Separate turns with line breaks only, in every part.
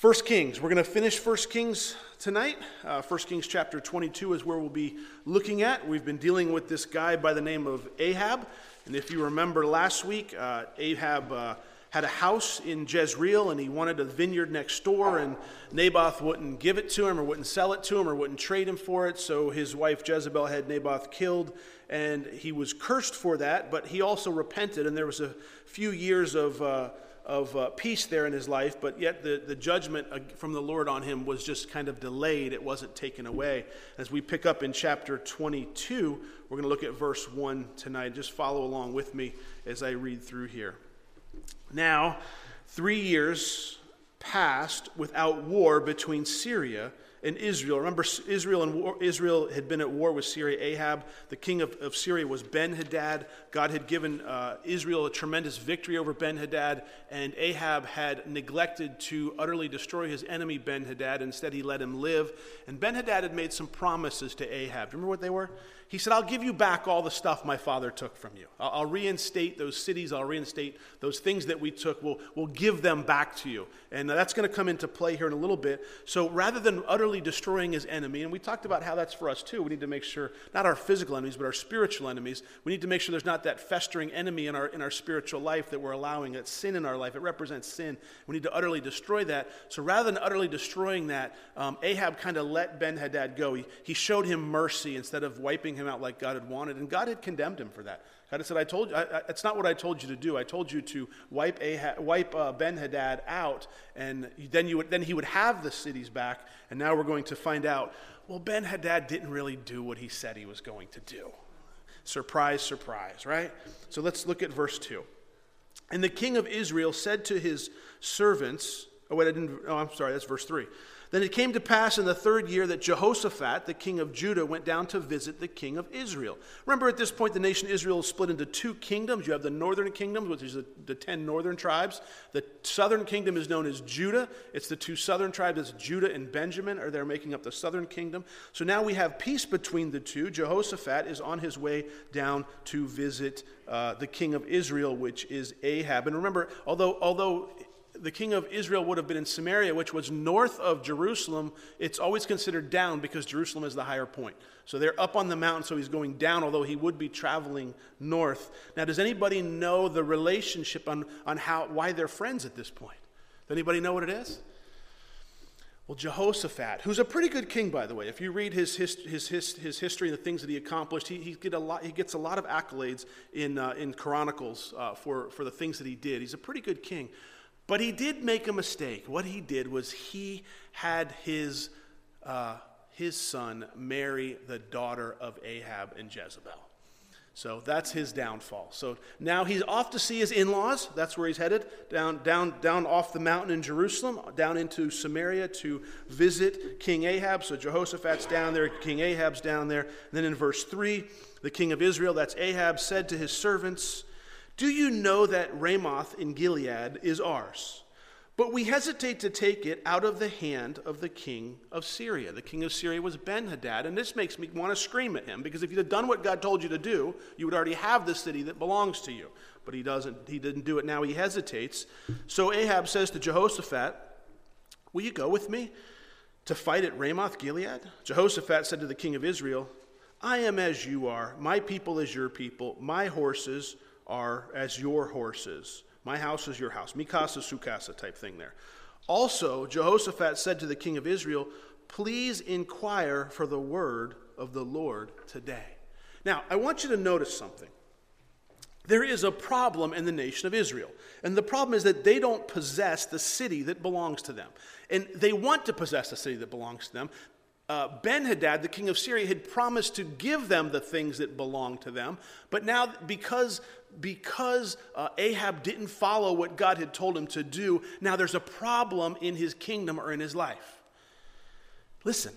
First Kings. We're going to finish First Kings tonight. Uh, First Kings chapter 22 is where we'll be looking at. We've been dealing with this guy by the name of Ahab. And if you remember last week, uh, Ahab uh, had a house in Jezreel and he wanted a vineyard next door, and Naboth wouldn't give it to him or wouldn't sell it to him or wouldn't trade him for it. So his wife Jezebel had Naboth killed, and he was cursed for that, but he also repented, and there was a few years of uh, of uh, peace there in his life, but yet the, the judgment from the Lord on him was just kind of delayed. It wasn't taken away. As we pick up in chapter 22, we're going to look at verse 1 tonight. Just follow along with me as I read through here. Now, three years passed without war between Syria in Israel. Remember, Israel and war, Israel had been at war with Syria. Ahab, the king of, of Syria, was Ben Hadad. God had given uh, Israel a tremendous victory over Ben Hadad, and Ahab had neglected to utterly destroy his enemy Ben Hadad. Instead, he let him live. And Ben Hadad had made some promises to Ahab. Do you remember what they were? He said, I'll give you back all the stuff my father took from you. I'll, I'll, reinstate those cities. I'll reinstate those things that we took. We'll, we'll give them back to you. And that's going to come into play here in a little bit. So rather than utterly destroying his enemy, and we talked about how that's for us too, we need to make sure, not our physical enemies, but our spiritual enemies, we need to make sure there's not that festering enemy in our, in our spiritual life that we're allowing, that sin in our life. It represents sin. We need to utterly destroy that. So rather than utterly destroying that, um, Ahab kind of let Ben Hadad go. He, he showed him mercy instead of wiping him out like God had wanted. And God had condemned him for that. God had said, I told you, I, I, it's not what I told you to do. I told you to wipe, Ahab, wipe uh, Ben Hadad out, and then, you would, then he would have the cities back. And now we're going to find out, well, Ben Hadad didn't really do what he said he was going to do. Surprise, surprise, right? So let's look at verse 2. And the king of Israel said to his servants, oh, wait, I didn't, oh, I'm sorry, that's verse 3. Then it came to pass in the third year that Jehoshaphat, the king of Judah, went down to visit the king of Israel. Remember, at this point, the nation Israel is split into two kingdoms. You have the northern kingdom, which is the, the ten northern tribes. The southern kingdom is known as Judah. It's the two southern tribes, it's Judah and Benjamin, are they're making up the southern kingdom. So now we have peace between the two. Jehoshaphat is on his way down to visit uh, the king of Israel, which is Ahab. And remember, although, although the king of Israel would have been in Samaria, which was north of Jerusalem, it's always considered down because Jerusalem is the higher point. So they're up on the mountain, so he's going down, although he would be traveling north. Now, does anybody know the relationship on, on how, why they're friends at this point? Does anybody know what it is? Well, Jehoshaphat, who's a pretty good king, by the way, if you read his, his, his, his, his history and the things that he accomplished, he, he, get a lot, he gets a lot of accolades in, uh, in Chronicles uh, for, for the things that he did. He's a pretty good king. But he did make a mistake. What he did was he had his, uh, his son marry the daughter of Ahab and Jezebel. So that's his downfall. So now he's off to see his in laws. That's where he's headed, down, down, down off the mountain in Jerusalem, down into Samaria to visit King Ahab. So Jehoshaphat's down there, King Ahab's down there. And then in verse 3, the king of Israel, that's Ahab, said to his servants, do you know that Ramoth in Gilead is ours? But we hesitate to take it out of the hand of the king of Syria. The king of Syria was Ben Hadad, and this makes me want to scream at him because if you'd have done what God told you to do, you would already have the city that belongs to you. But he doesn't. He didn't do it. Now he hesitates. So Ahab says to Jehoshaphat, "Will you go with me to fight at Ramoth Gilead?" Jehoshaphat said to the king of Israel, "I am as you are. My people as your people. My horses." Are as your horses. My house is your house. Mikasa Sukasa type thing there. Also, Jehoshaphat said to the king of Israel, Please inquire for the word of the Lord today. Now, I want you to notice something. There is a problem in the nation of Israel. And the problem is that they don't possess the city that belongs to them. And they want to possess the city that belongs to them uh, Ben Hadad, the king of Syria, had promised to give them the things that belong to them. But now, because, because uh, Ahab didn't follow what God had told him to do, now there's a problem in his kingdom or in his life. Listen,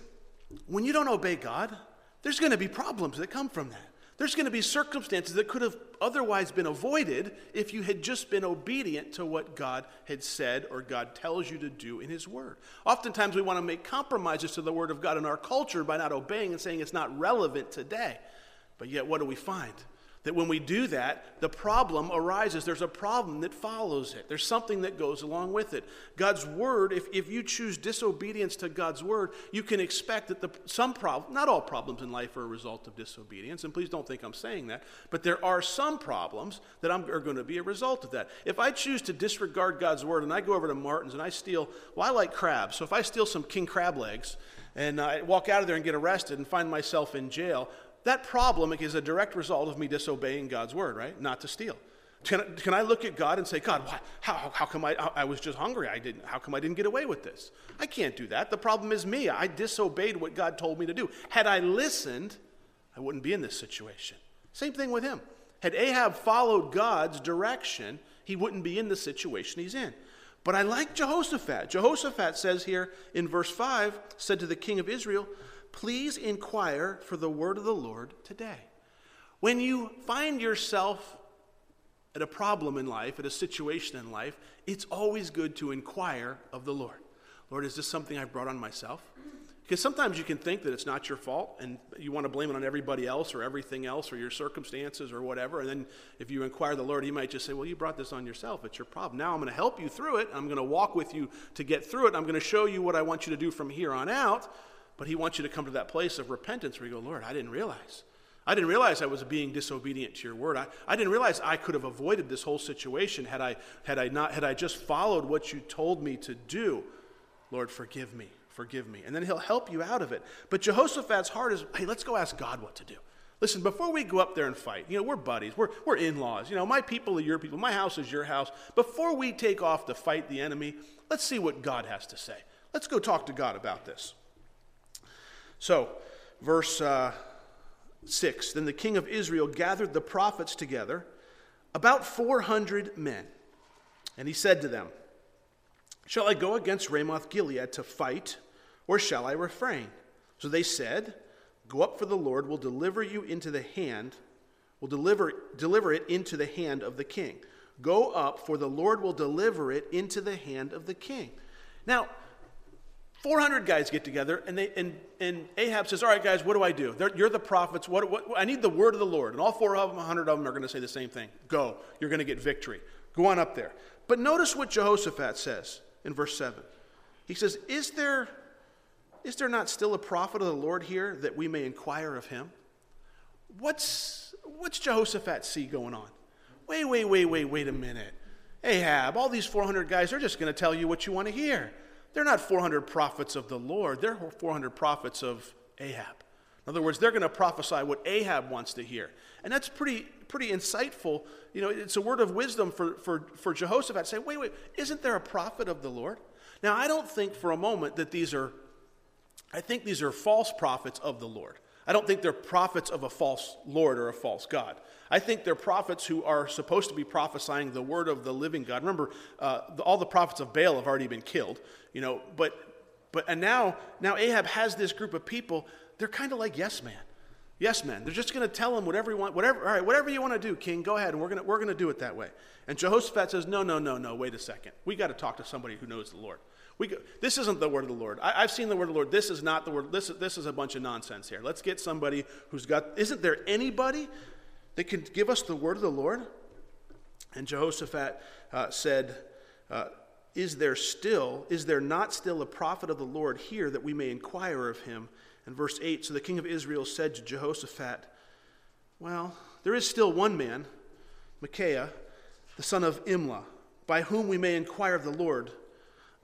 when you don't obey God, there's going to be problems that come from that. There's going to be circumstances that could have otherwise been avoided if you had just been obedient to what God had said or God tells you to do in His Word. Oftentimes, we want to make compromises to the Word of God in our culture by not obeying and saying it's not relevant today. But yet, what do we find? That when we do that, the problem arises. There's a problem that follows it. There's something that goes along with it. God's word, if, if you choose disobedience to God's word, you can expect that the, some problem, not all problems in life are a result of disobedience, and please don't think I'm saying that, but there are some problems that I'm, are going to be a result of that. If I choose to disregard God's word and I go over to Martin's and I steal, well, I like crabs, so if I steal some king crab legs and I walk out of there and get arrested and find myself in jail, that problem is a direct result of me disobeying God's word, right? Not to steal. Can, can I look at God and say, God, why, how, how come I, I was just hungry? I didn't, how come I didn't get away with this? I can't do that. The problem is me. I disobeyed what God told me to do. Had I listened, I wouldn't be in this situation. Same thing with him. Had Ahab followed God's direction, he wouldn't be in the situation he's in. But I like Jehoshaphat. Jehoshaphat says here in verse 5 said to the king of Israel, Please inquire for the word of the Lord today. When you find yourself at a problem in life, at a situation in life, it's always good to inquire of the Lord. Lord, is this something I've brought on myself? Because sometimes you can think that it's not your fault and you want to blame it on everybody else or everything else or your circumstances or whatever. And then if you inquire the Lord, He might just say, Well, you brought this on yourself. It's your problem. Now I'm going to help you through it. I'm going to walk with you to get through it. I'm going to show you what I want you to do from here on out. But he wants you to come to that place of repentance where you go, Lord, I didn't realize. I didn't realize I was being disobedient to your word. I, I didn't realize I could have avoided this whole situation had I, had I not had I just followed what you told me to do. Lord, forgive me, forgive me. And then he'll help you out of it. But Jehoshaphat's heart is, hey, let's go ask God what to do. Listen, before we go up there and fight, you know, we're buddies, we're, we're in laws. You know, my people are your people, my house is your house. Before we take off to fight the enemy, let's see what God has to say. Let's go talk to God about this. So, verse uh, 6 Then the king of Israel gathered the prophets together, about 400 men. And he said to them, Shall I go against Ramoth Gilead to fight, or shall I refrain? So they said, Go up, for the Lord will deliver you into the hand, will deliver, deliver it into the hand of the king. Go up, for the Lord will deliver it into the hand of the king. Now, 400 guys get together, and, they, and, and Ahab says, All right, guys, what do I do? They're, you're the prophets. What, what, I need the word of the Lord. And all 400 of them 100 of them are going to say the same thing Go. You're going to get victory. Go on up there. But notice what Jehoshaphat says in verse 7. He says, Is there, is there not still a prophet of the Lord here that we may inquire of him? What's, what's Jehoshaphat see going on? Wait, wait, wait, wait, wait a minute. Ahab, all these 400 guys, they're just going to tell you what you want to hear. They're not 400 prophets of the Lord, they're 400 prophets of Ahab. In other words, they're going to prophesy what Ahab wants to hear. And that's pretty, pretty insightful. You know, it's a word of wisdom for, for, for Jehoshaphat say, wait, wait, isn't there a prophet of the Lord? Now, I don't think for a moment that these are, I think these are false prophets of the Lord. I don't think they're prophets of a false Lord or a false God. I think they're prophets who are supposed to be prophesying the word of the living God. Remember, uh, the, all the prophets of Baal have already been killed, you know, but, but and now, now Ahab has this group of people. They're kind of like yes man. Yes men. They're just going to tell him whatever you want, whatever, all right, whatever you want to do, king, go ahead, and we're going we're to do it that way. And Jehoshaphat says, no, no, no, no, wait a second. We got to talk to somebody who knows the Lord. We go, this isn't the word of the Lord. I, have seen the word of the Lord. This is not the word. This, this is a bunch of nonsense here. Let's get somebody who's got. Isn't there anybody that can give us the word of the Lord? And Jehoshaphat uh, said, uh, Is there still, is there not still a prophet of the Lord here that we may inquire of him? And verse 8 So the king of Israel said to Jehoshaphat, Well, there is still one man, Micaiah, the son of Imlah, by whom we may inquire of the Lord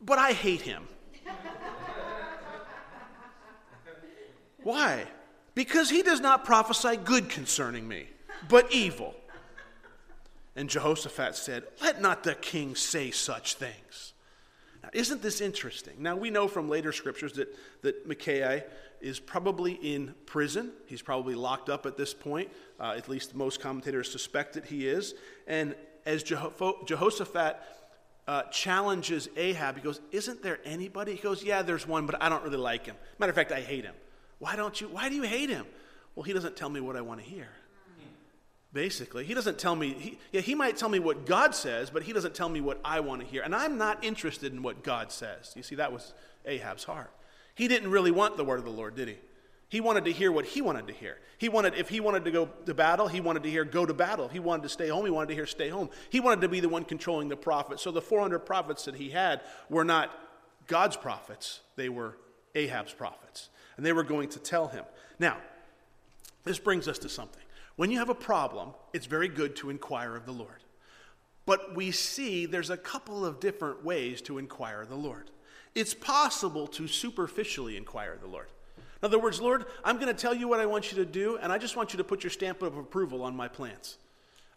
but I hate him. Why? Because he does not prophesy good concerning me, but evil. And Jehoshaphat said, Let not the king say such things. Now, isn't this interesting? Now, we know from later scriptures that, that Micaiah is probably in prison. He's probably locked up at this point. Uh, at least most commentators suspect that he is. And as Jehoshaphat uh, challenges Ahab. He goes, Isn't there anybody? He goes, Yeah, there's one, but I don't really like him. Matter of fact, I hate him. Why don't you? Why do you hate him? Well, he doesn't tell me what I want to hear. Basically, he doesn't tell me. He, yeah, he might tell me what God says, but he doesn't tell me what I want to hear. And I'm not interested in what God says. You see, that was Ahab's heart. He didn't really want the word of the Lord, did he? He wanted to hear what he wanted to hear. He wanted, if he wanted to go to battle, he wanted to hear go to battle. If he wanted to stay home, he wanted to hear stay home. He wanted to be the one controlling the prophets. So the 400 prophets that he had were not God's prophets, they were Ahab's prophets. And they were going to tell him. Now, this brings us to something. When you have a problem, it's very good to inquire of the Lord. But we see there's a couple of different ways to inquire the Lord. It's possible to superficially inquire the Lord. In other words, Lord, I'm going to tell you what I want you to do, and I just want you to put your stamp of approval on my plans.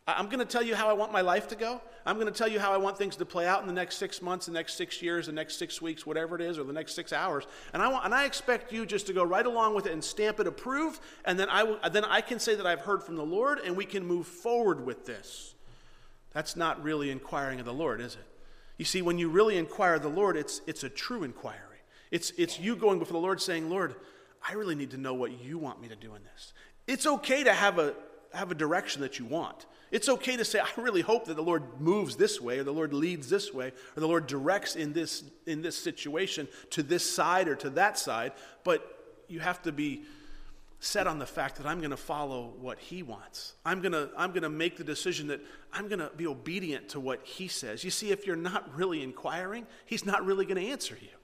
I'm going to tell you how I want my life to go. I'm going to tell you how I want things to play out in the next six months, the next six years, the next six weeks, whatever it is, or the next six hours. And I, want, and I expect you just to go right along with it and stamp it approved, and then I, will, then I can say that I've heard from the Lord, and we can move forward with this. That's not really inquiring of the Lord, is it? You see, when you really inquire the Lord, it's, it's a true inquiry. It's, it's you going before the Lord saying, Lord, I really need to know what you want me to do in this. It's okay to have a, have a direction that you want. It's okay to say, I really hope that the Lord moves this way, or the Lord leads this way, or the Lord directs in this, in this situation to this side or to that side. But you have to be set on the fact that I'm going to follow what He wants. I'm going to, I'm going to make the decision that I'm going to be obedient to what He says. You see, if you're not really inquiring, He's not really going to answer you.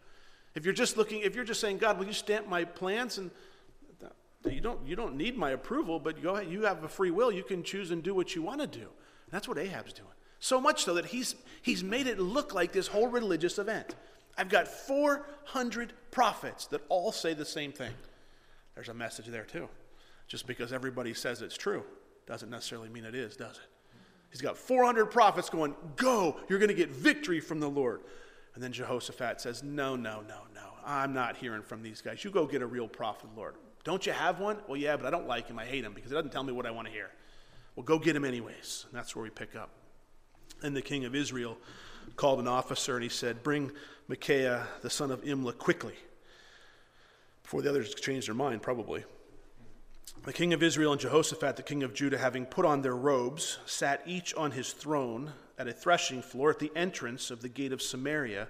If you're just looking, if you're just saying, God, will you stamp my plans? And you don't, you don't need my approval, but ahead, you have a free will. You can choose and do what you want to do. And that's what Ahab's doing. So much so that he's, he's made it look like this whole religious event. I've got 400 prophets that all say the same thing. There's a message there too. Just because everybody says it's true doesn't necessarily mean it is, does it? He's got 400 prophets going, Go, you're going to get victory from the Lord. And then Jehoshaphat says, No, no, no, no. I'm not hearing from these guys. You go get a real prophet, Lord. Don't you have one? Well, yeah, but I don't like him. I hate him because he doesn't tell me what I want to hear. Well, go get him anyways. And that's where we pick up. And the king of Israel called an officer and he said, Bring Micaiah, the son of Imlah, quickly. Before the others changed their mind, probably. The king of Israel and Jehoshaphat, the king of Judah, having put on their robes, sat each on his throne at a threshing floor at the entrance of the gate of Samaria,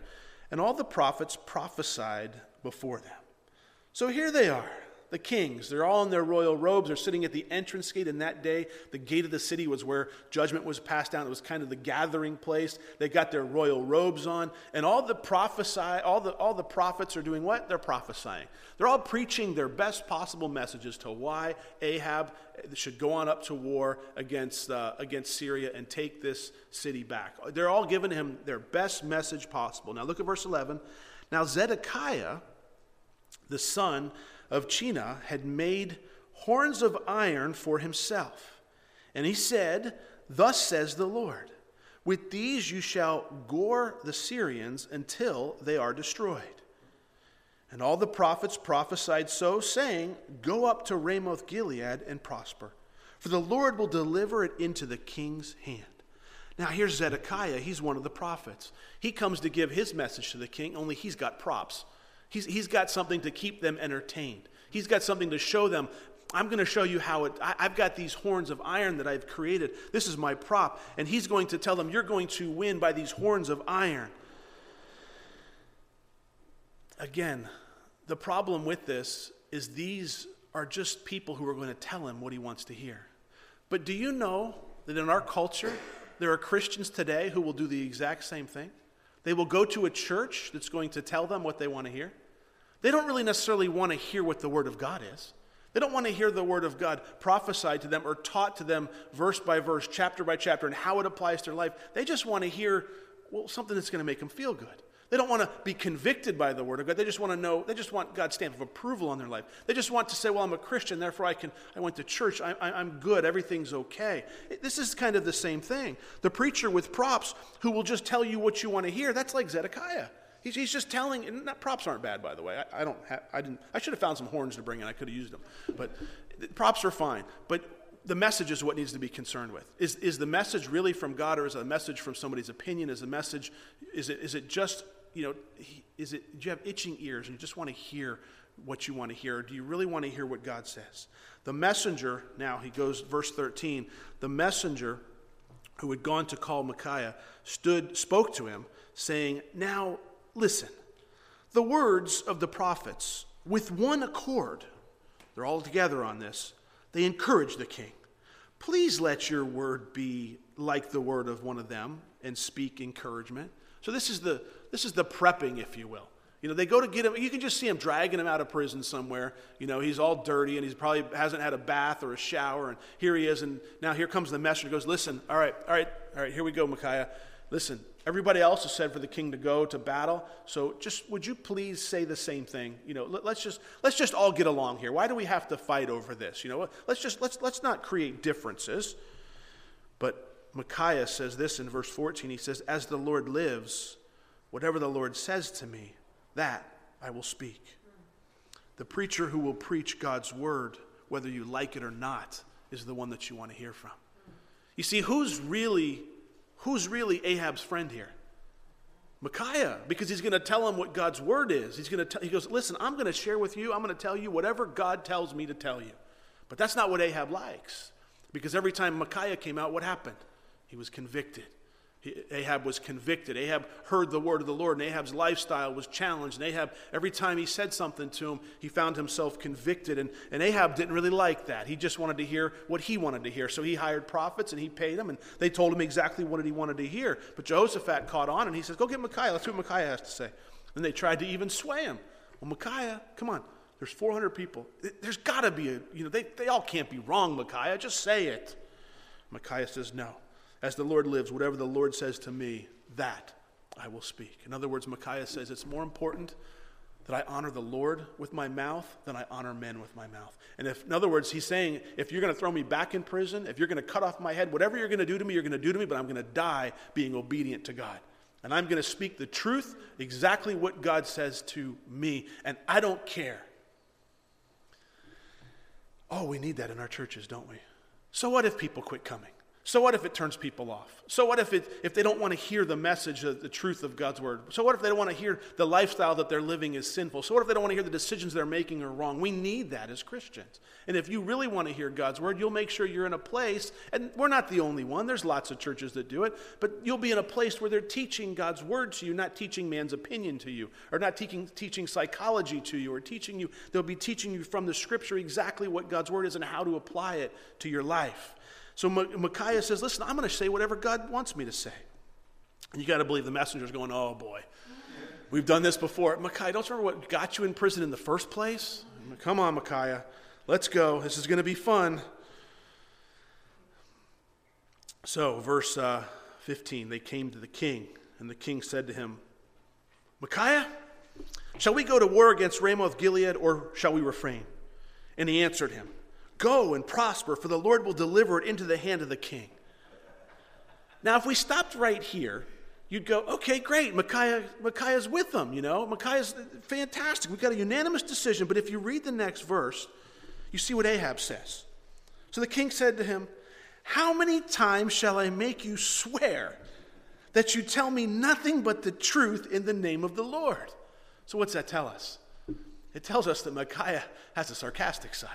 and all the prophets prophesied before them. So here they are the kings. They're all in their royal robes. They're sitting at the entrance gate. In that day, the gate of the city was where judgment was passed down. It was kind of the gathering place. They got their royal robes on. And all the prophesy, all the, all the prophets are doing what? They're prophesying. They're all preaching their best possible messages to why Ahab should go on up to war against, uh, against Syria and take this city back. They're all giving him their best message possible. Now look at verse 11. Now Zedekiah, the son of Chenaanah had made horns of iron for himself. And he said, Thus says the Lord, with these you shall gore the Syrians until they are destroyed. And all the prophets prophesied so, saying, Go up to Ramoth Gilead and prosper, for the Lord will deliver it into the king's hand. Now, here's Zedekiah. He's one of the prophets. He comes to give his message to the king, only he's got props. He's, he's got something to keep them entertained. He's got something to show them. I'm going to show you how it, I, I've got these horns of iron that I've created. This is my prop. And he's going to tell them, You're going to win by these horns of iron. Again, the problem with this is these are just people who are going to tell him what he wants to hear. But do you know that in our culture, there are Christians today who will do the exact same thing? They will go to a church that's going to tell them what they want to hear. They don't really necessarily want to hear what the Word of God is. They don't want to hear the Word of God prophesied to them or taught to them verse by verse, chapter by chapter, and how it applies to their life. They just want to hear, well, something that's going to make them feel good. They don't want to be convicted by the Word of God. They just want to know, they just want God's stamp of approval on their life. They just want to say, well, I'm a Christian, therefore I, can, I went to church, I, I, I'm good, everything's okay. This is kind of the same thing. The preacher with props who will just tell you what you want to hear, that's like Zedekiah. He's, he's just telling, and props aren't bad, by the way. I, I don't I didn't, I should have found some horns to bring in. I could have used them. But props are fine. But the message is what needs to be concerned with. Is, is the message really from God or is it a message from somebody's opinion? Is the message, is it, is it just you know, is it, do you have itching ears and you just want to hear what you want to hear? Do you really want to hear what God says? The messenger, now he goes, verse 13, the messenger who had gone to call Micaiah stood, spoke to him, saying, Now listen, the words of the prophets with one accord, they're all together on this. They encourage the king. Please let your word be like the word of one of them and speak encouragement. So this is the this is the prepping, if you will. You know, they go to get him. You can just see him dragging him out of prison somewhere. You know, he's all dirty and he's probably hasn't had a bath or a shower. And here he is. And now here comes the messenger. Goes, listen. All right, all right, all right. Here we go, Micaiah. Listen. Everybody else has said for the king to go to battle. So just would you please say the same thing? You know, let, us just let's just all get along here. Why do we have to fight over this? You know, let's just let's let's not create differences. But Micaiah says this in verse 14. He says, "As the Lord lives, whatever the Lord says to me." That I will speak. The preacher who will preach God's word, whether you like it or not, is the one that you want to hear from. You see, who's really, who's really Ahab's friend here? Micaiah, because he's going to tell him what God's word is. He's going to tell, he goes, listen, I'm going to share with you, I'm going to tell you whatever God tells me to tell you. But that's not what Ahab likes. Because every time Micaiah came out, what happened? He was convicted. Ahab was convicted. Ahab heard the word of the Lord, and Ahab's lifestyle was challenged. And Ahab, every time he said something to him, he found himself convicted. And, and Ahab didn't really like that. He just wanted to hear what he wanted to hear. So he hired prophets and he paid them, and they told him exactly what he wanted to hear. But Jehoshaphat caught on, and he says, Go get Micaiah. Let's see what Micaiah has to say. And they tried to even sway him. Well, Micaiah, come on. There's 400 people. There's got to be a, you know, they, they all can't be wrong, Micaiah. Just say it. Micaiah says, No. As the Lord lives, whatever the Lord says to me, that I will speak. In other words, Micaiah says it's more important that I honor the Lord with my mouth than I honor men with my mouth. And if, in other words, he's saying, if you're going to throw me back in prison, if you're going to cut off my head, whatever you're going to do to me, you're going to do to me, but I'm going to die being obedient to God. And I'm going to speak the truth, exactly what God says to me, and I don't care. Oh, we need that in our churches, don't we? So what if people quit coming? So what if it turns people off? So what if, it, if they don't want to hear the message, of the truth of God's word? So what if they don't want to hear the lifestyle that they're living is sinful? So what if they don't want to hear the decisions they're making are wrong? We need that as Christians. And if you really want to hear God's word, you'll make sure you're in a place, and we're not the only one, there's lots of churches that do it, but you'll be in a place where they're teaching God's word to you, not teaching man's opinion to you, or not teaching, teaching psychology to you, or teaching you, they'll be teaching you from the scripture exactly what God's word is and how to apply it to your life. So Micaiah says, Listen, I'm going to say whatever God wants me to say. And you got to believe the messenger's going, Oh boy, we've done this before. Micaiah, don't you remember what got you in prison in the first place? Come on, Micaiah, let's go. This is going to be fun. So, verse uh, 15 they came to the king, and the king said to him, Micaiah, shall we go to war against Ramoth Gilead, or shall we refrain? And he answered him, Go and prosper, for the Lord will deliver it into the hand of the king. Now, if we stopped right here, you'd go, okay, great. Micaiah, Micaiah's with them, you know. Micaiah's fantastic. We've got a unanimous decision. But if you read the next verse, you see what Ahab says. So the king said to him, How many times shall I make you swear that you tell me nothing but the truth in the name of the Lord? So what's that tell us? It tells us that Micaiah has a sarcastic side.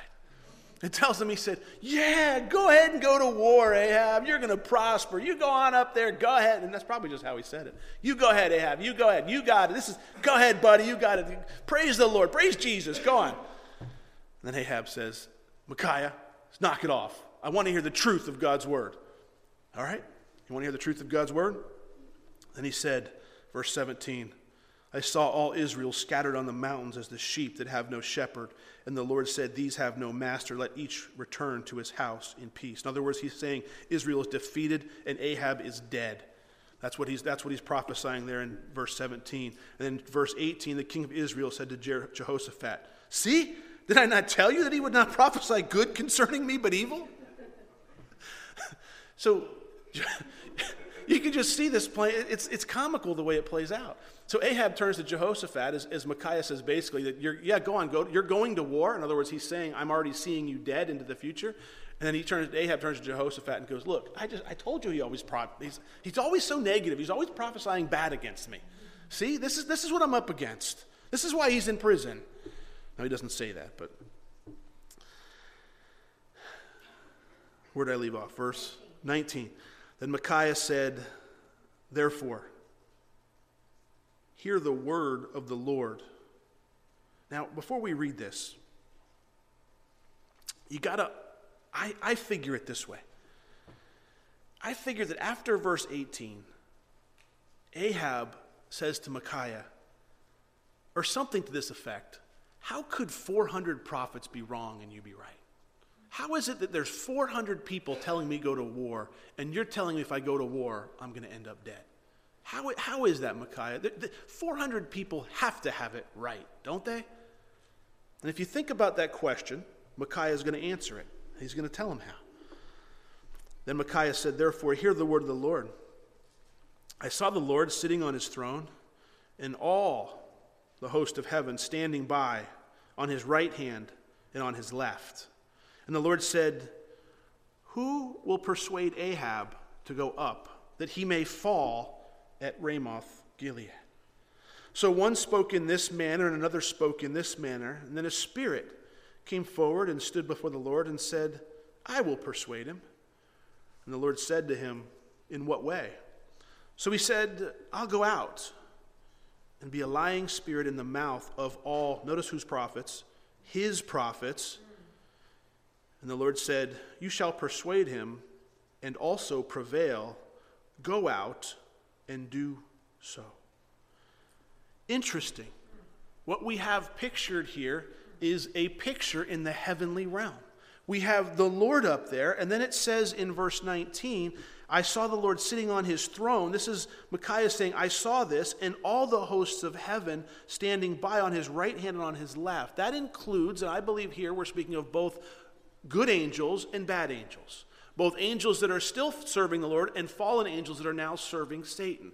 It tells him, he said, Yeah, go ahead and go to war, Ahab. You're going to prosper. You go on up there. Go ahead. And that's probably just how he said it. You go ahead, Ahab. You go ahead. You got it. This is, go ahead, buddy. You got it. Praise the Lord. Praise Jesus. Go on. And then Ahab says, Micaiah, knock it off. I want to hear the truth of God's word. All right? You want to hear the truth of God's word? Then he said, verse 17, I saw all Israel scattered on the mountains as the sheep that have no shepherd. And the Lord said, These have no master. Let each return to his house in peace. In other words, he's saying Israel is defeated and Ahab is dead. That's what he's, that's what he's prophesying there in verse 17. And then verse 18, the king of Israel said to Jehoshaphat, See, did I not tell you that he would not prophesy good concerning me, but evil? so you can just see this play. It's, it's comical the way it plays out. So Ahab turns to Jehoshaphat, as, as Micaiah says basically, that you're, yeah, go on, go. You're going to war. In other words, he's saying, I'm already seeing you dead into the future. And then he turns, Ahab turns to Jehoshaphat and goes, Look, I just, I told you he always, he's, he's always so negative. He's always prophesying bad against me. See, this is, this is what I'm up against. This is why he's in prison. No, he doesn't say that, but where did I leave off? Verse 19. Then Micaiah said, Therefore, hear the word of the Lord. Now, before we read this, you got to, I, I figure it this way. I figure that after verse 18, Ahab says to Micaiah, or something to this effect, how could 400 prophets be wrong and you be right? How is it that there's 400 people telling me go to war, and you're telling me if I go to war, I'm going to end up dead? How, how is that, Micaiah? The, the 400 people have to have it right, don't they? And if you think about that question, Micaiah is going to answer it. He's going to tell him how. Then Micaiah said, Therefore, hear the word of the Lord. I saw the Lord sitting on his throne, and all the host of heaven standing by on his right hand and on his left. And the Lord said, Who will persuade Ahab to go up, that he may fall at Ramoth Gilead? So one spoke in this manner, and another spoke in this manner. And then a spirit came forward and stood before the Lord and said, I will persuade him. And the Lord said to him, In what way? So he said, I'll go out and be a lying spirit in the mouth of all, notice whose prophets? His prophets and the Lord said, You shall persuade him and also prevail. Go out and do so. Interesting. What we have pictured here is a picture in the heavenly realm. We have the Lord up there, and then it says in verse 19, I saw the Lord sitting on his throne. This is Micaiah saying, I saw this, and all the hosts of heaven standing by on his right hand and on his left. That includes, and I believe here we're speaking of both good angels and bad angels, both angels that are still serving the Lord and fallen angels that are now serving Satan.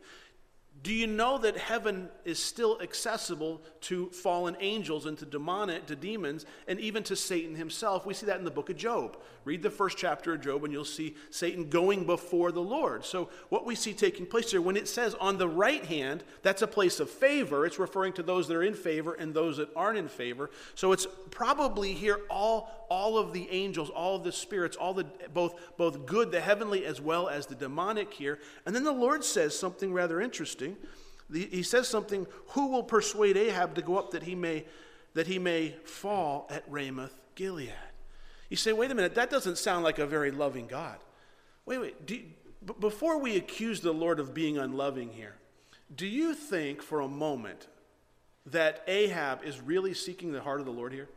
Do you know that heaven is still accessible to fallen angels and to demonic, to demons, and even to Satan himself? We see that in the book of Job. Read the first chapter of Job, and you'll see Satan going before the Lord. So, what we see taking place here, when it says on the right hand, that's a place of favor. It's referring to those that are in favor and those that aren't in favor. So, it's probably here all, all of the angels, all of the spirits, all the both both good, the heavenly, as well as the demonic here. And then the Lord says something rather interesting he says something, who will persuade Ahab to go up that he may, that he may fall at Ramoth Gilead? You say, wait a minute, that doesn't sound like a very loving God. Wait, wait, do, before we accuse the Lord of being unloving here, do you think for a moment that Ahab is really seeking the heart of the Lord here?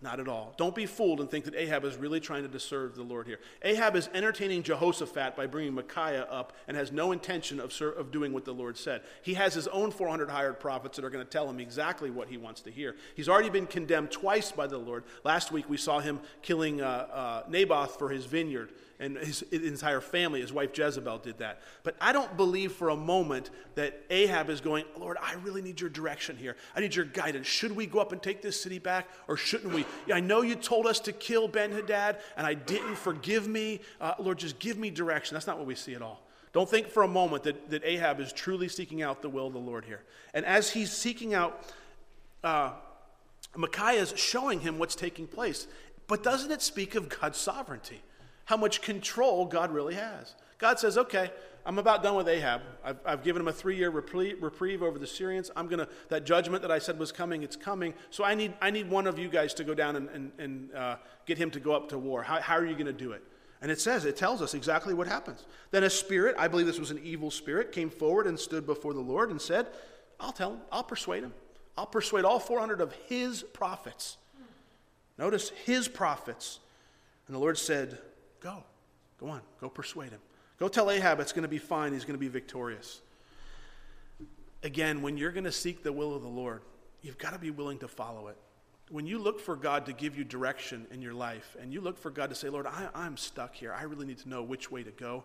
Not at all. Don't be fooled and think that Ahab is really trying to serve the Lord here. Ahab is entertaining Jehoshaphat by bringing Micaiah up and has no intention of, ser- of doing what the Lord said. He has his own 400 hired prophets that are going to tell him exactly what he wants to hear. He's already been condemned twice by the Lord. Last week we saw him killing uh, uh, Naboth for his vineyard and his, his, entire family, his wife Jezebel did that. But I don't believe for a moment that Ahab is going, Lord, I really need your direction here. I need your guidance. Should we go up and take this city back or shouldn't we? I know you told us to kill Ben Hadad and I didn't. Forgive me. Uh, Lord, just give me direction. That's not what we see at all. Don't think for a moment that, that Ahab is truly seeking out the will of the Lord here. And as he's seeking out, uh, Micaiah is showing him what's taking place. But doesn't it speak of God's sovereignty? How much control God really has. God says, okay, I'm about done with Ahab. I've, I've given him a three year reprieve over the Syrians. I'm going to, that judgment that I said was coming, it's coming. So I need, I need one of you guys to go down and, and, and uh, get him to go up to war. How, how are you going to do it? And it says, it tells us exactly what happens. Then a spirit, I believe this was an evil spirit, came forward and stood before the Lord and said, I'll tell him, I'll persuade him. I'll persuade all 400 of his prophets. Notice his prophets. And the Lord said, Go. Go on. Go persuade him. Go tell Ahab it's going to be fine. He's going to be victorious. Again, when you're going to seek the will of the Lord, you've got to be willing to follow it. When you look for God to give you direction in your life, and you look for God to say, Lord, I, am stuck here. I really need to know which way to go.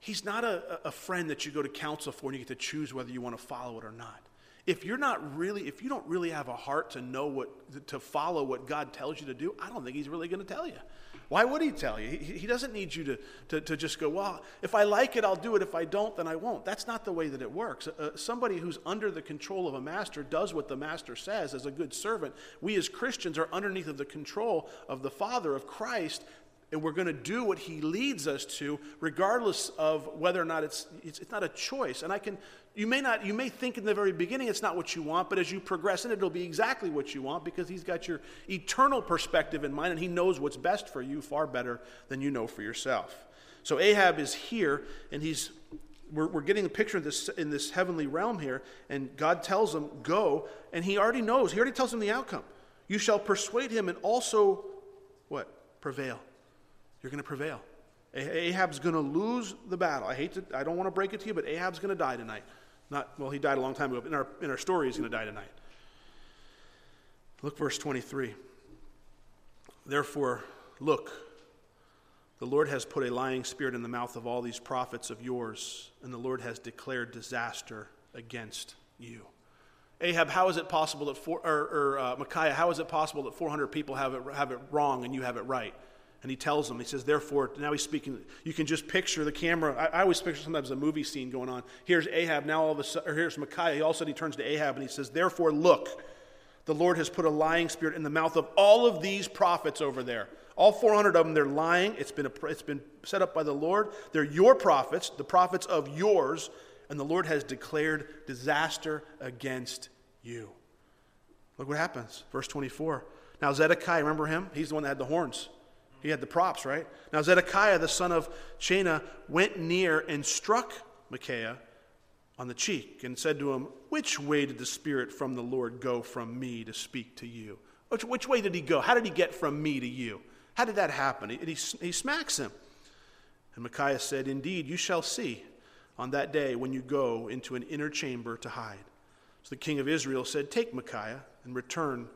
He's not a, a friend that you go to counsel for and you get to choose whether you want to follow it or not. If you're not really, if you don't really have a heart to know what, to follow what God tells you to do, I don't think He's really going to tell you. Why would he tell you? He, he doesn't need you to, to, to, just go, well, if I like it, I'll do it. If I don't, then I won't. That's not the way that it works. Uh, somebody who's under the control of a master does what the master says as a good servant. We as Christians are underneath of the control of the Father, of Christ, And we're going to do what he leads us to, regardless of whether or not it's, it's, it's not a choice. And I can, you may not, you may think in the very beginning it's not what you want, but as you progress in it, it'll be exactly what you want because he's got your eternal perspective in mind and he knows what's best for you far better than you know for yourself. So Ahab is here and he's we're, we're getting a picture of this in this heavenly realm here, and God tells him, Go, and he already knows, he already tells him the outcome. You shall persuade him and also what? Prevail. You're going to prevail. Ahab's going to lose the battle. I hate to, I don't want to break it to you, but Ahab's going to die tonight. Not, well, he died a long time ago, but in our, in our story, he's going to die tonight. Look, verse 23. Therefore, look, the Lord has put a lying spirit in the mouth of all these prophets of yours, and the Lord has declared disaster against you. Ahab, how is it possible that, four, or, or uh, Micaiah, how is it possible that 400 people have it, have it wrong and you have it right? And he tells them, he says, therefore, now he's speaking, you can just picture the camera. I, I always picture sometimes a movie scene going on. Here's Ahab, now all of a sudden, or here's Micaiah. He all of a sudden he turns to Ahab and he says, therefore, look, the Lord has put a lying spirit in the mouth of all of these prophets over there. All 400 of them, they're lying. It's been, a, it's been set up by the Lord. They're your prophets, the prophets of yours, and the Lord has declared disaster against you. Look what happens. Verse 24. Now, Zedekiah, remember him? He's the one that had the horns. He had the props, right? Now, Zedekiah, the son of Chenaanah, went near and struck Micaiah on the cheek and said to him, Which way did the Spirit from the Lord go from me to speak to you? Which, which way did he go? How did he get from me to you? How did that happen? He, he, he smacks him. And Micaiah said, Indeed, you shall see on that day when you go into an inner chamber to hide. So the king of Israel said, Take Micaiah and return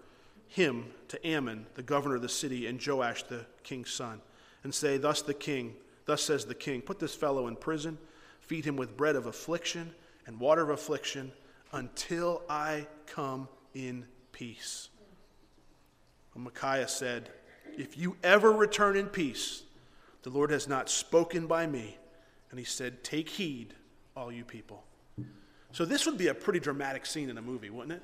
him to Amon, the governor of the city, and Joash, the king's son, and say, Thus the king, thus says the king, put this fellow in prison, feed him with bread of affliction and water of affliction until I come in peace. And Micaiah said, if you ever return in peace, the Lord has not spoken by me. And he said, Take heed, all you people. So this would be a pretty dramatic scene in a movie, wouldn't it?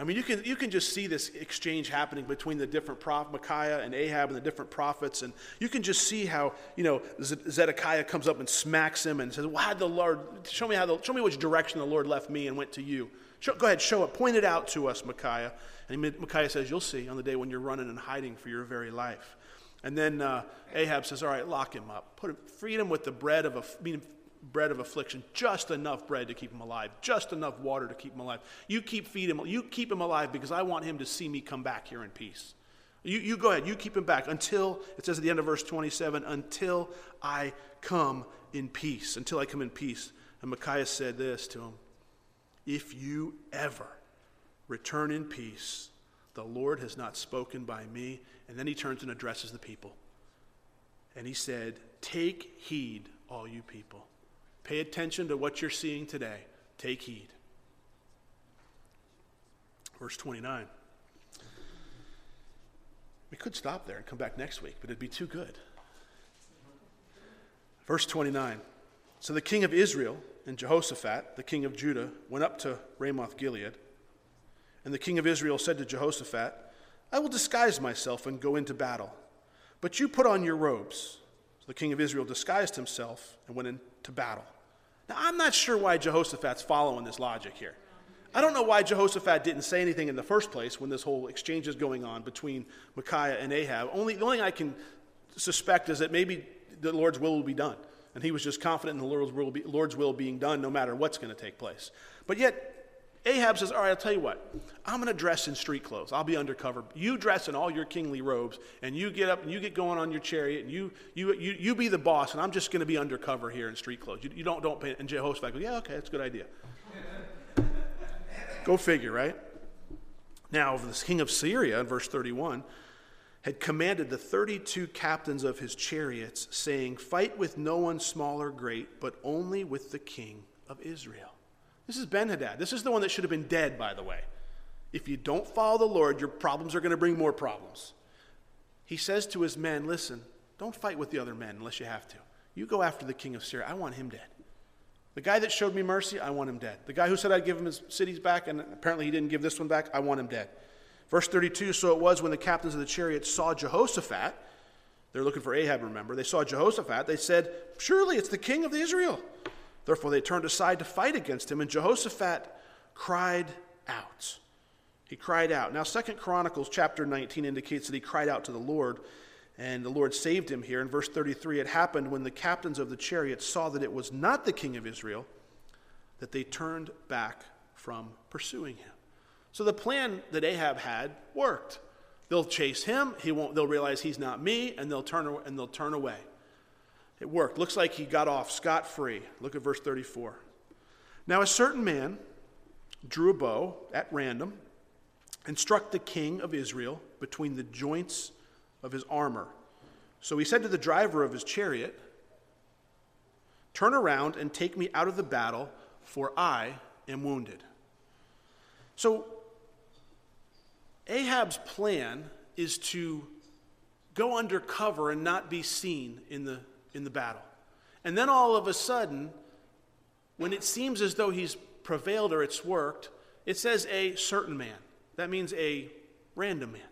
I mean, you can, you can just see this exchange happening between the different prophets, Micaiah and Ahab and the different prophets. And you can just see how, you know, Zedekiah comes up and smacks him and says, well, how the Lord, show me, how the, show me which direction the Lord left me and went to you. Show, go ahead, show it. Point it out to us, Micaiah. And Micaiah says, You'll see on the day when you're running and hiding for your very life. And then uh, Ahab says, All right, lock him up. Put him, feed him with the bread of, a, mean, bread of affliction, just enough bread to keep him alive, just enough water to keep him alive. You keep feeding him, you keep him alive because I want him to see me come back here in peace. You, you go ahead, you keep him back until, it says at the end of verse 27, until I come in peace, until I come in peace. And Micaiah said this to him If you ever Return in peace. The Lord has not spoken by me. And then he turns and addresses the people. And he said, Take heed, all you people. Pay attention to what you're seeing today. Take heed. Verse 29. We could stop there and come back next week, but it'd be too good. Verse 29. So the king of Israel and Jehoshaphat, the king of Judah, went up to Ramoth Gilead. And the king of Israel said to Jehoshaphat, I will disguise myself and go into battle, but you put on your robes. So the king of Israel disguised himself and went into battle. Now, I'm not sure why Jehoshaphat's following this logic here. I don't know why Jehoshaphat didn't say anything in the first place when this whole exchange is going on between Micaiah and Ahab. Only, the only thing I can suspect is that maybe the Lord's will will be done. And he was just confident in the Lord's will, be, Lord's will being done no matter what's going to take place. But yet, Ahab says, All right, I'll tell you what. I'm going to dress in street clothes. I'll be undercover. You dress in all your kingly robes, and you get up and you get going on your chariot, and you, you, you, you be the boss, and I'm just going to be undercover here in street clothes. You, you don't, don't pay. And Jehoshaphat goes, Yeah, okay, that's a good idea. Go figure, right? Now, the king of Syria, in verse 31, had commanded the 32 captains of his chariots, saying, Fight with no one small or great, but only with the king of Israel. This is Ben Hadad. This is the one that should have been dead, by the way. If you don't follow the Lord, your problems are going to bring more problems. He says to his men, Listen, don't fight with the other men unless you have to. You go after the king of Syria. I want him dead. The guy that showed me mercy, I want him dead. The guy who said I'd give him his cities back, and apparently he didn't give this one back, I want him dead. Verse 32 So it was when the captains of the chariots saw Jehoshaphat They're looking for Ahab, remember. They saw Jehoshaphat. They said, Surely it's the king of Israel. Therefore, they turned aside to fight against him, and Jehoshaphat cried out. He cried out. Now, Second Chronicles chapter 19 indicates that he cried out to the Lord, and the Lord saved him here. In verse 33, it happened when the captains of the chariots saw that it was not the king of Israel that they turned back from pursuing him. So the plan that Ahab had worked. They'll chase him, he won't, they'll realize he's not me, and they'll turn, and they'll turn away. It worked. Looks like he got off scot free. Look at verse 34. Now, a certain man drew a bow at random and struck the king of Israel between the joints of his armor. So he said to the driver of his chariot, Turn around and take me out of the battle, for I am wounded. So Ahab's plan is to go undercover and not be seen in the, in the battle. And then all of a sudden, when it seems as though he's prevailed or it's worked, it says a certain man. That means a random man.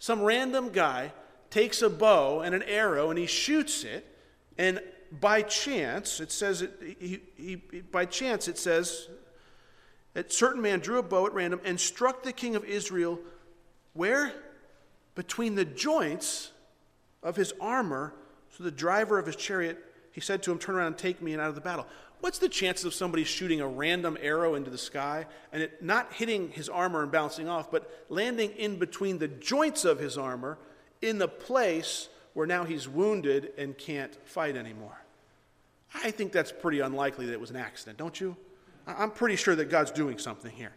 Some random guy takes a bow and an arrow and he shoots it, and by chance, it says, it, he, he, by chance, it says, a certain man drew a bow at random and struck the king of Israel where? Between the joints of his armor. So the driver of his chariot, he said to him, Turn around and take me and out of the battle. What's the chances of somebody shooting a random arrow into the sky and it not hitting his armor and bouncing off, but landing in between the joints of his armor in the place where now he's wounded and can't fight anymore? I think that's pretty unlikely that it was an accident, don't you? I'm pretty sure that God's doing something here.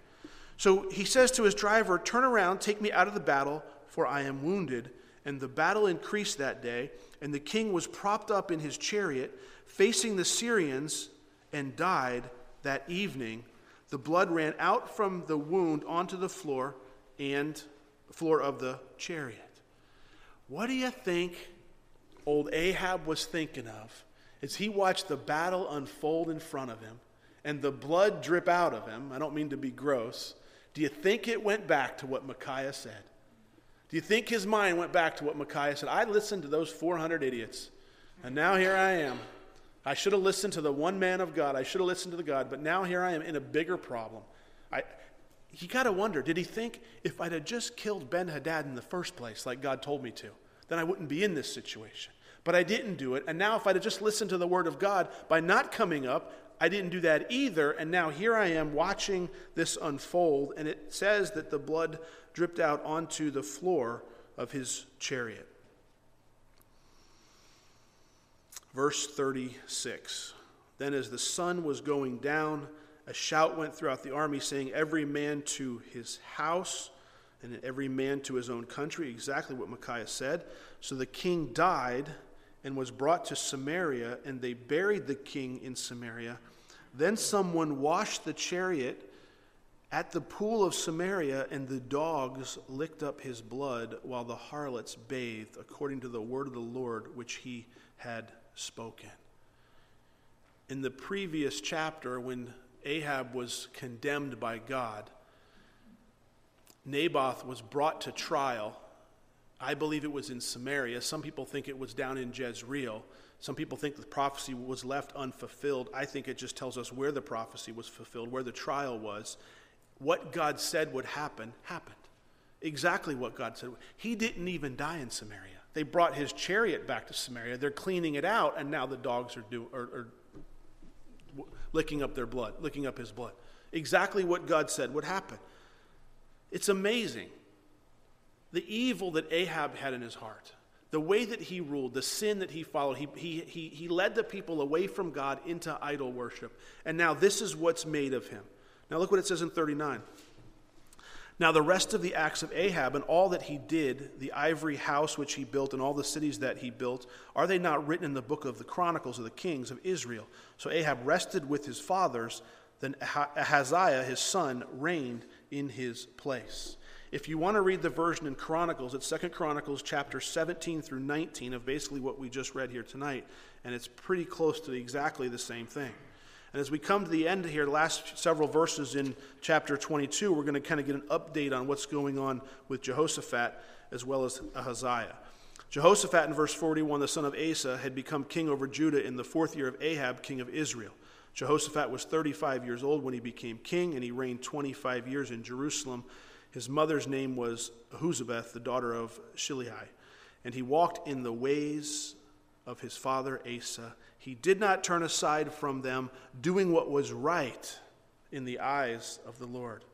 So he says to his driver, Turn around, take me out of the battle, for I am wounded. And the battle increased that day, and the king was propped up in his chariot, facing the Syrians, and died that evening. The blood ran out from the wound onto the floor and floor of the chariot. What do you think old Ahab was thinking of as he watched the battle unfold in front of him and the blood drip out of him? I don't mean to be gross. Do you think it went back to what Micaiah said? Do you think his mind went back to what Micaiah said? I listened to those 400 idiots, and now here I am. I should have listened to the one man of God. I should have listened to the God, but now here I am in a bigger problem. I, he got to wonder did he think if I'd have just killed Ben Hadad in the first place, like God told me to, then I wouldn't be in this situation? But I didn't do it, and now if I'd have just listened to the word of God by not coming up, I didn't do that either, and now here I am watching this unfold, and it says that the blood dripped out onto the floor of his chariot. Verse 36 Then, as the sun was going down, a shout went throughout the army, saying, Every man to his house, and every man to his own country, exactly what Micaiah said. So the king died and was brought to Samaria, and they buried the king in Samaria. Then someone washed the chariot at the pool of Samaria, and the dogs licked up his blood while the harlots bathed, according to the word of the Lord which he had spoken. In the previous chapter, when Ahab was condemned by God, Naboth was brought to trial I believe it was in Samaria. Some people think it was down in Jezreel. Some people think the prophecy was left unfulfilled. I think it just tells us where the prophecy was fulfilled, where the trial was. What God said would happen, happened. Exactly what God said. He didn't even die in Samaria. They brought his chariot back to Samaria. They're cleaning it out, and now the dogs are, do, are, are licking up their blood, licking up his blood. Exactly what God said would happen. It's amazing the evil that Ahab had in his heart, the way that he ruled, the sin that he followed, he, he, he, he led the people away from God into idol worship. And now this is what's made of him. Now look what it says in 39. Now, the rest of the acts of Ahab and all that he did, the ivory house which he built and all the cities that he built, are they not written in the book of the Chronicles of the kings of Israel? So Ahab rested with his fathers, then Ahaziah, his son, reigned in his place. If you want to read the version in Chronicles, it's Second Chronicles chapter 17 through 19 of basically what we just read here tonight, and it's pretty close to exactly the same thing. And as we come to the end here, last several verses in chapter 22, we're going to kind of get an update on what's going on with Jehoshaphat as well as Ahaziah. Jehoshaphat in verse 41, the son of Asa, had become king over Judah in the fourth year of Ahab, king of Israel. Jehoshaphat was 35 years old when he became king, and he reigned 25 years in Jerusalem. His mother's name was Ahuzabeth, the daughter of Shilhi. And he walked in the ways of his father Asa. He did not turn aside from them, doing what was right in the eyes of the Lord.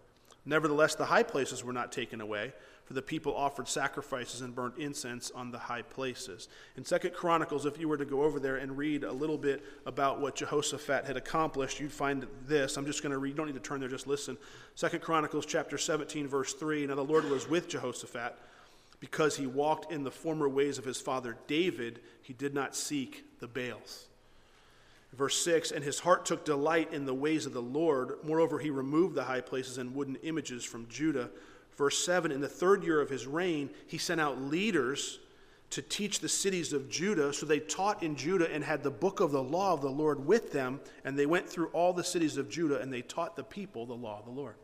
Nevertheless, the high places were not taken away for the people offered sacrifices and burnt incense on the high places. In Second Chronicles, if you were to go over there and read a little bit about what Jehoshaphat had accomplished, you'd find this. I'm just going to read, you don't need to turn there, just listen. Second Chronicles chapter 17, verse 3. Now the Lord was with Jehoshaphat because he walked in the former ways of his father David, he did not seek the Baals. Verse 6 And his heart took delight in the ways of the Lord. Moreover, he removed the high places and wooden images from Judah Verse 7 In the third year of his reign, he sent out leaders to teach the cities of Judah. So they taught in Judah and had the book of the law of the Lord with them. And they went through all the cities of Judah and they taught the people the law of the Lord.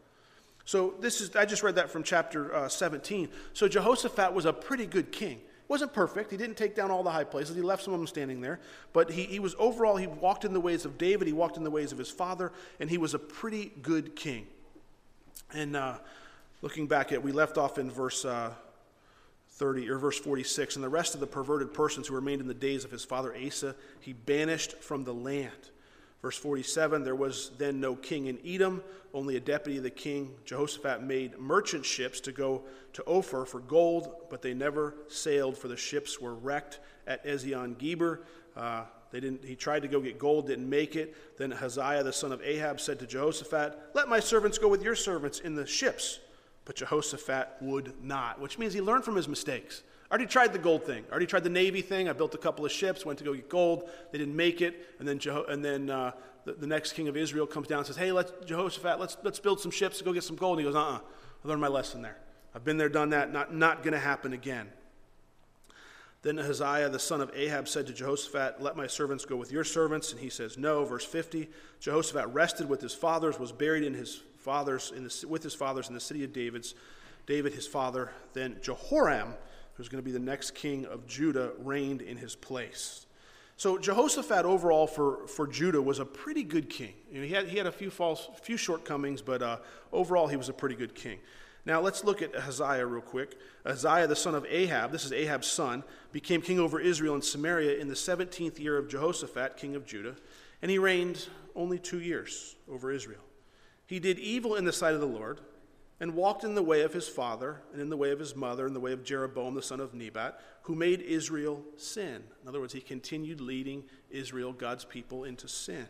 So this is, I just read that from chapter uh, 17. So Jehoshaphat was a pretty good king. Wasn't perfect. He didn't take down all the high places. He left some of them standing there. But he, he was overall, he walked in the ways of David. He walked in the ways of his father. And he was a pretty good king. And uh, Looking back at, we left off in verse uh, 30 or verse 46, and the rest of the perverted persons who remained in the days of his father Asa, he banished from the land. Verse 47 There was then no king in Edom, only a deputy of the king. Jehoshaphat made merchant ships to go to Ophir for gold, but they never sailed, for the ships were wrecked at Ezion Geber. Uh, they didn't, he tried to go get gold, didn't make it. Then Ahaziah, the son of Ahab, said to Jehoshaphat, Let my servants go with your servants in the ships but Jehoshaphat would not, which means he learned from his mistakes. I already tried the gold thing. I already tried the Navy thing. I built a couple of ships, went to go get gold. They didn't make it. And then, Jeho- and then uh, the, the, next king of Israel comes down and says, Hey, let's, Jehoshaphat, let's, let's build some ships to go get some gold. And he goes, Uh uh-uh. uh I learned my lesson there. I've been there, done that. Not, not going to happen again. Then Ahaziah, the son of Ahab, said to Jehoshaphat, Let my servants go with your servants. And he says, No. Verse 50 Jehoshaphat rested with his fathers, was buried in his fathers in the, with his fathers in the city of David's, David his father. Then Jehoram, who's going to be the next king of Judah, reigned in his place. So Jehoshaphat overall for, for Judah was a pretty good king. You know, he, had, he had a few false, few shortcomings, but uh, overall he was a pretty good king. Now let's look at Ahaziah real quick. Ahaziah, the son of Ahab, this is Ahab's son, became king over Israel and Samaria in the 17th year of Jehoshaphat, king of Judah, and he reigned only two years over Israel. He did evil in the sight of the Lord and walked in the way of his father and in the way of his mother and the way of Jeroboam the son of Nebat, who made Israel sin. In other words, he continued leading Israel, God's people, into sin.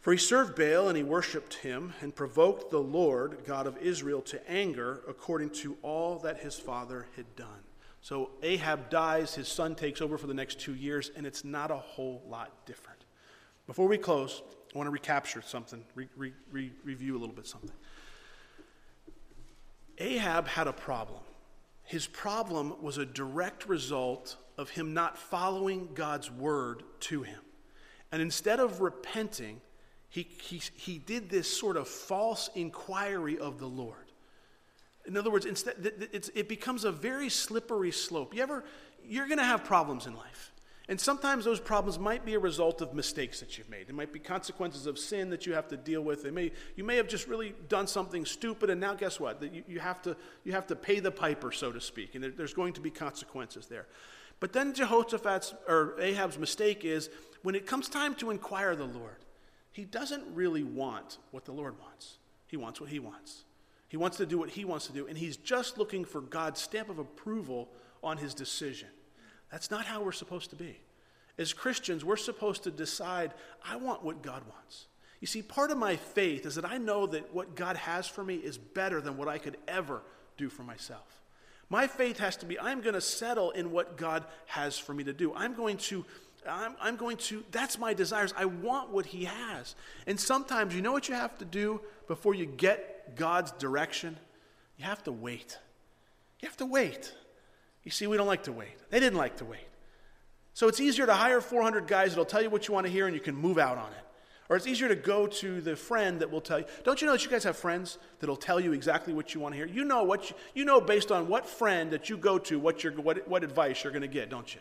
For he served Baal and he worshipped him and provoked the Lord, God of Israel, to anger according to all that his father had done. So Ahab dies, his son takes over for the next two years, and it's not a whole lot different. Before we close, I want to recapture something, re, re, re, review a little bit something. Ahab had a problem. His problem was a direct result of him not following God's word to him. And instead of repenting, he, he, he did this sort of false inquiry of the Lord. In other words, instead, it becomes a very slippery slope. You ever, you're going to have problems in life. And sometimes those problems might be a result of mistakes that you've made. It might be consequences of sin that you have to deal with. They may, you may have just really done something stupid, and now guess what? You, you, have, to, you have to pay the piper, so to speak, and there, there's going to be consequences there. But then Jehoshaphat's or Ahab's mistake is when it comes time to inquire the Lord, he doesn't really want what the Lord wants. He wants what he wants. He wants to do what he wants to do, and he's just looking for God's stamp of approval on his decision. That's not how we're supposed to be. As Christians, we're supposed to decide, I want what God wants. You see, part of my faith is that I know that what God has for me is better than what I could ever do for myself. My faith has to be, I'm going to settle in what God has for me to do. I'm going to, I'm, I'm going to, that's my desires. I want what He has. And sometimes, you know what you have to do before you get God's direction? You have to wait. You have to wait. You see, we don't like to wait. They didn't like to wait. So it's easier to hire 400 guys that'll tell you what you want to hear and you can move out on it. Or it's easier to go to the friend that will tell you. Don't you know that you guys have friends that'll tell you exactly what you want to hear? You know what you, you know based on what friend that you go to, what, you're, what, what advice you're going to get, don't you?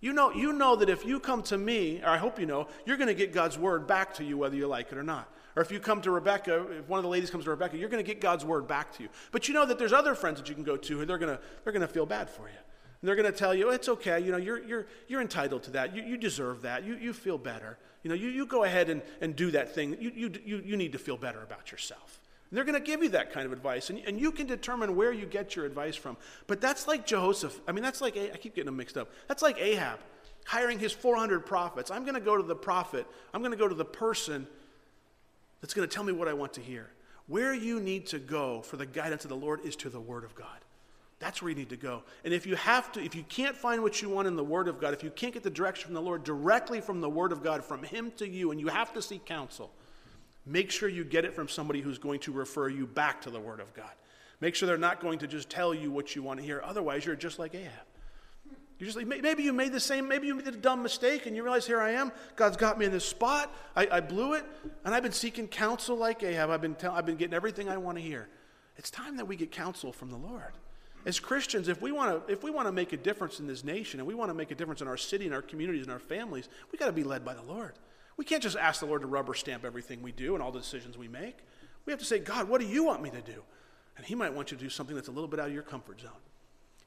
You know, you know that if you come to me, or I hope you know, you're going to get God's word back to you whether you like it or not. Or if you come to Rebecca, if one of the ladies comes to Rebecca, you're going to get God's word back to you. But you know that there's other friends that you can go to who they're going to, they're going to feel bad for you. And they're going to tell you, oh, it's okay, you know, you're, you're, you're entitled to that. You, you deserve that. You, you feel better. You know, you, you go ahead and, and do that thing. You, you, you, you need to feel better about yourself. And they're going to give you that kind of advice, and, and you can determine where you get your advice from. But that's like Jehoshaphat. I mean, that's like, I keep getting them mixed up. That's like Ahab hiring his 400 prophets. I'm going to go to the prophet, I'm going to go to the person that's going to tell me what I want to hear. Where you need to go for the guidance of the Lord is to the Word of God. That's where you need to go. And if you have to, if you can't find what you want in the Word of God, if you can't get the direction from the Lord directly from the Word of God, from Him to you, and you have to seek counsel, make sure you get it from somebody who's going to refer you back to the Word of God. Make sure they're not going to just tell you what you want to hear. Otherwise, you're just like Ahab. You just maybe you made the same, maybe you made a dumb mistake and you realize here I am. God's got me in this spot. I, I blew it. And I've been seeking counsel like Ahab. I've been, tell, I've been getting everything I want to hear. It's time that we get counsel from the Lord. As Christians, if we want to if we want to make a difference in this nation and we want to make a difference in our city and our communities and our families, we got to be led by the Lord. We can't just ask the Lord to rubber stamp everything we do and all the decisions we make. We have to say, God, what do you want me to do? And He might want you to do something that's a little bit out of your comfort zone.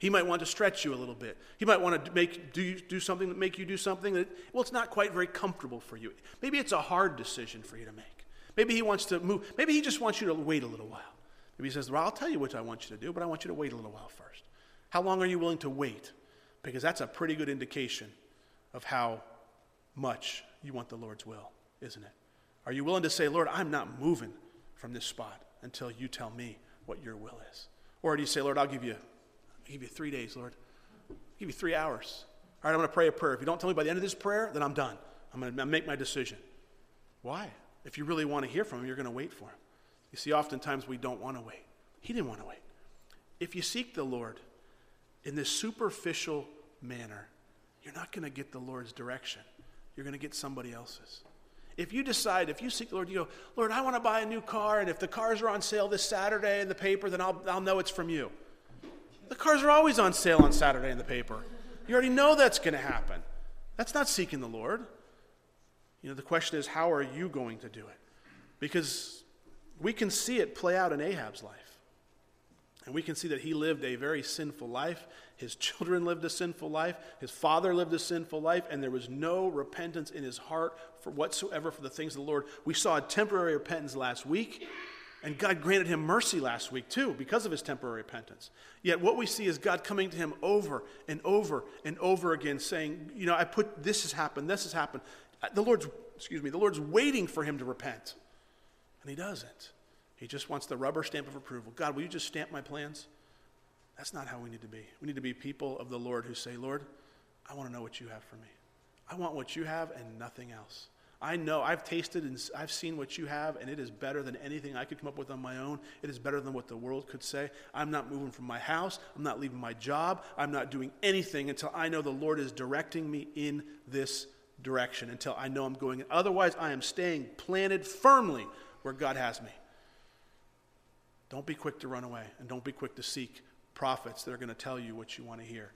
He might want to stretch you a little bit. He might want to make do, do something that make you do something that well, it's not quite very comfortable for you. Maybe it's a hard decision for you to make. Maybe he wants to move. Maybe he just wants you to wait a little while. Maybe he says, "Well, I'll tell you what I want you to do, but I want you to wait a little while first. How long are you willing to wait? Because that's a pretty good indication of how much you want the Lord's will, isn't it? Are you willing to say, "Lord, I'm not moving from this spot until you tell me what your will is?" Or do you say, "Lord, I'll give you I'll give you three days, Lord. I'll give you three hours. All right, I'm going to pray a prayer. If you don't tell me by the end of this prayer, then I'm done. I'm going to make my decision. Why? If you really want to hear from him, you're going to wait for him. You see, oftentimes we don't want to wait. He didn't want to wait. If you seek the Lord in this superficial manner, you're not going to get the Lord's direction. You're going to get somebody else's. If you decide, if you seek the Lord, you go, Lord, I want to buy a new car, and if the cars are on sale this Saturday in the paper, then I'll, I'll know it's from you. The cars are always on sale on Saturday in the paper. You already know that's going to happen. That's not seeking the Lord. You know, the question is, how are you going to do it? Because we can see it play out in Ahab's life. And we can see that he lived a very sinful life. His children lived a sinful life. His father lived a sinful life. And there was no repentance in his heart for whatsoever for the things of the Lord. We saw a temporary repentance last week. And God granted him mercy last week, too, because of his temporary repentance. Yet what we see is God coming to him over and over and over again, saying, You know, I put this has happened, this has happened. Uh, the Lord's, excuse me, the Lord's waiting for him to repent. And he doesn't. He just wants the rubber stamp of approval. God, will you just stamp my plans? That's not how we need to be. We need to be people of the Lord who say, Lord, I want to know what you have for me. I want what you have and nothing else. I know I've tasted and I've seen what you have, and it is better than anything I could come up with on my own. It is better than what the world could say. I'm not moving from my house. I'm not leaving my job. I'm not doing anything until I know the Lord is directing me in this direction, until I know I'm going. Otherwise, I am staying planted firmly where God has me. Don't be quick to run away, and don't be quick to seek prophets that are going to tell you what you want to hear.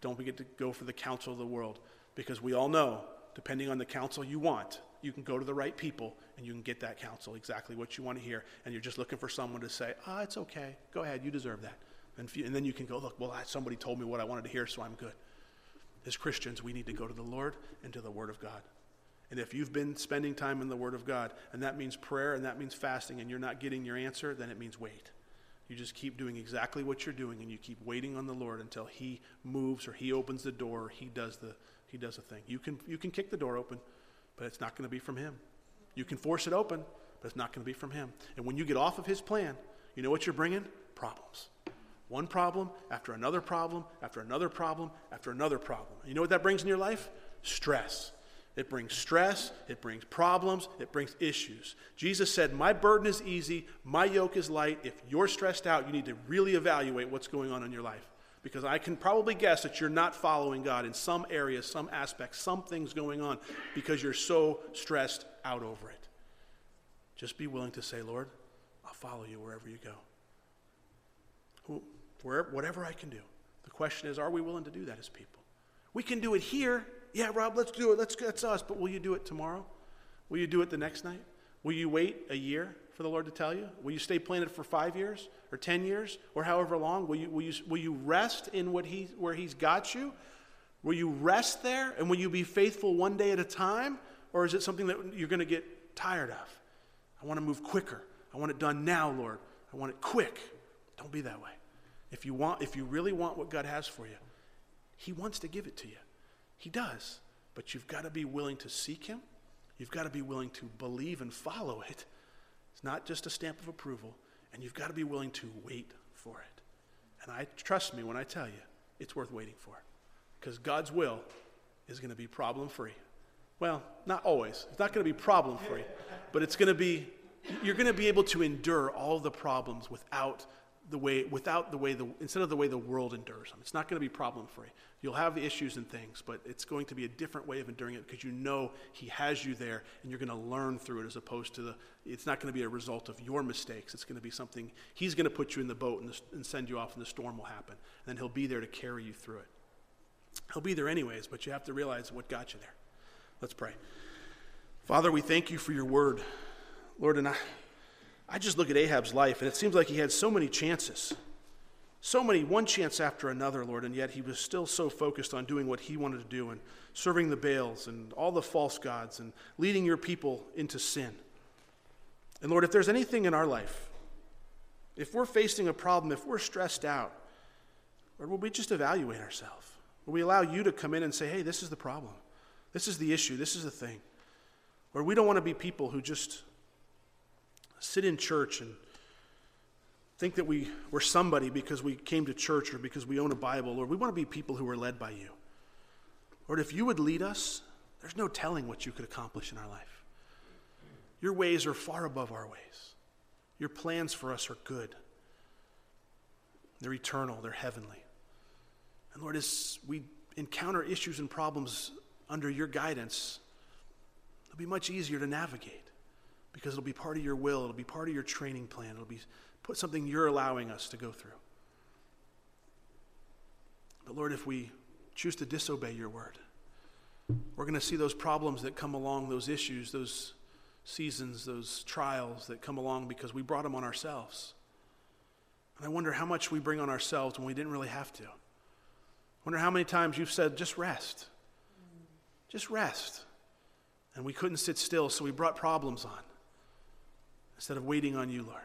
Don't forget to go for the counsel of the world, because we all know depending on the counsel you want, you can go to the right people and you can get that counsel, exactly what you want to hear. And you're just looking for someone to say, ah, oh, it's okay. Go ahead. You deserve that. And, you, and then you can go, look, well, somebody told me what I wanted to hear, so I'm good. As Christians, we need to go to the Lord and to the Word of God. And if you've been spending time in the Word of God, and that means prayer and that means fasting, and you're not getting your answer, then it means wait. You just keep doing exactly what you're doing, and you keep waiting on the Lord until He moves or He opens the door or He does the, he does a thing. You can, you can kick the door open, but it's not going to be from him. You can force it open, but it's not going to be from him. And when you get off of his plan, you know what you're bringing? Problems. One problem after another problem after another problem after another problem. You know what that brings in your life? Stress. It brings stress, it brings problems, it brings issues. Jesus said, My burden is easy, my yoke is light. If you're stressed out, you need to really evaluate what's going on in your life because I can probably guess that you're not following God in some areas, some aspects, something's going on because you're so stressed out over it. Just be willing to say, Lord, I'll follow you wherever you go. Who, wherever, whatever I can do. The question is, are we willing to do that as people? We can do it here. Yeah, Rob, let's do it. Let's, that's us. But will you do it tomorrow? Will you do it the next night? Will you wait a year for the Lord to tell you? Will you stay planted for five years or 10 years or however long? Will you, will you, will you rest in what he, where He's got you? Will you rest there and will you be faithful one day at a time? Or is it something that you're going to get tired of? I want to move quicker. I want it done now, Lord. I want it quick. Don't be that way. If you want, if you really want what God has for you, He wants to give it to you. He does. But you've got to be willing to seek Him. You've got to be willing to believe and follow it. It's not just a stamp of approval. And you've got to be willing to wait for it. And I trust me when I tell you, it's worth waiting for. Because God's will is going to be problem free. Well, not always. It's not going to be problem free, but it's going to be, you're going to be able to endure all the problems without the way, without the way, the, instead of the way the world endures them. It's not going to be problem free. You'll have the issues and things, but it's going to be a different way of enduring it because you know He has you there and you're going to learn through it as opposed to the, it's not going to be a result of your mistakes. It's going to be something, He's going to put you in the boat and, the, and send you off and the storm will happen. And then He'll be there to carry you through it. He'll be there anyways, but you have to realize what got you there. Let's pray. Father, we thank you for your word. Lord, and I, I just look at Ahab's life, and it seems like he had so many chances. So many, one chance after another, Lord, and yet he was still so focused on doing what he wanted to do and serving the Baals and all the false gods and leading your people into sin. And Lord, if there's anything in our life, if we're facing a problem, if we're stressed out, Lord, will we just evaluate ourselves? Will we allow you to come in and say, hey, this is the problem? This is the issue. This is the thing. Or we don't want to be people who just sit in church and think that we, we're somebody because we came to church or because we own a Bible. Or we want to be people who are led by you. Lord, if you would lead us, there's no telling what you could accomplish in our life. Your ways are far above our ways. Your plans for us are good. They're eternal, they're heavenly. And Lord, as we encounter issues and problems under your guidance, it'll be much easier to navigate because it'll be part of your will, it'll be part of your training plan, it'll be put something you're allowing us to go through. But Lord, if we choose to disobey your word, we're going to see those problems that come along, those issues, those seasons, those trials that come along because we brought them on ourselves. And I wonder how much we bring on ourselves when we didn't really have to. I wonder how many times you've said, just rest. Just rest. And we couldn't sit still, so we brought problems on instead of waiting on you, Lord.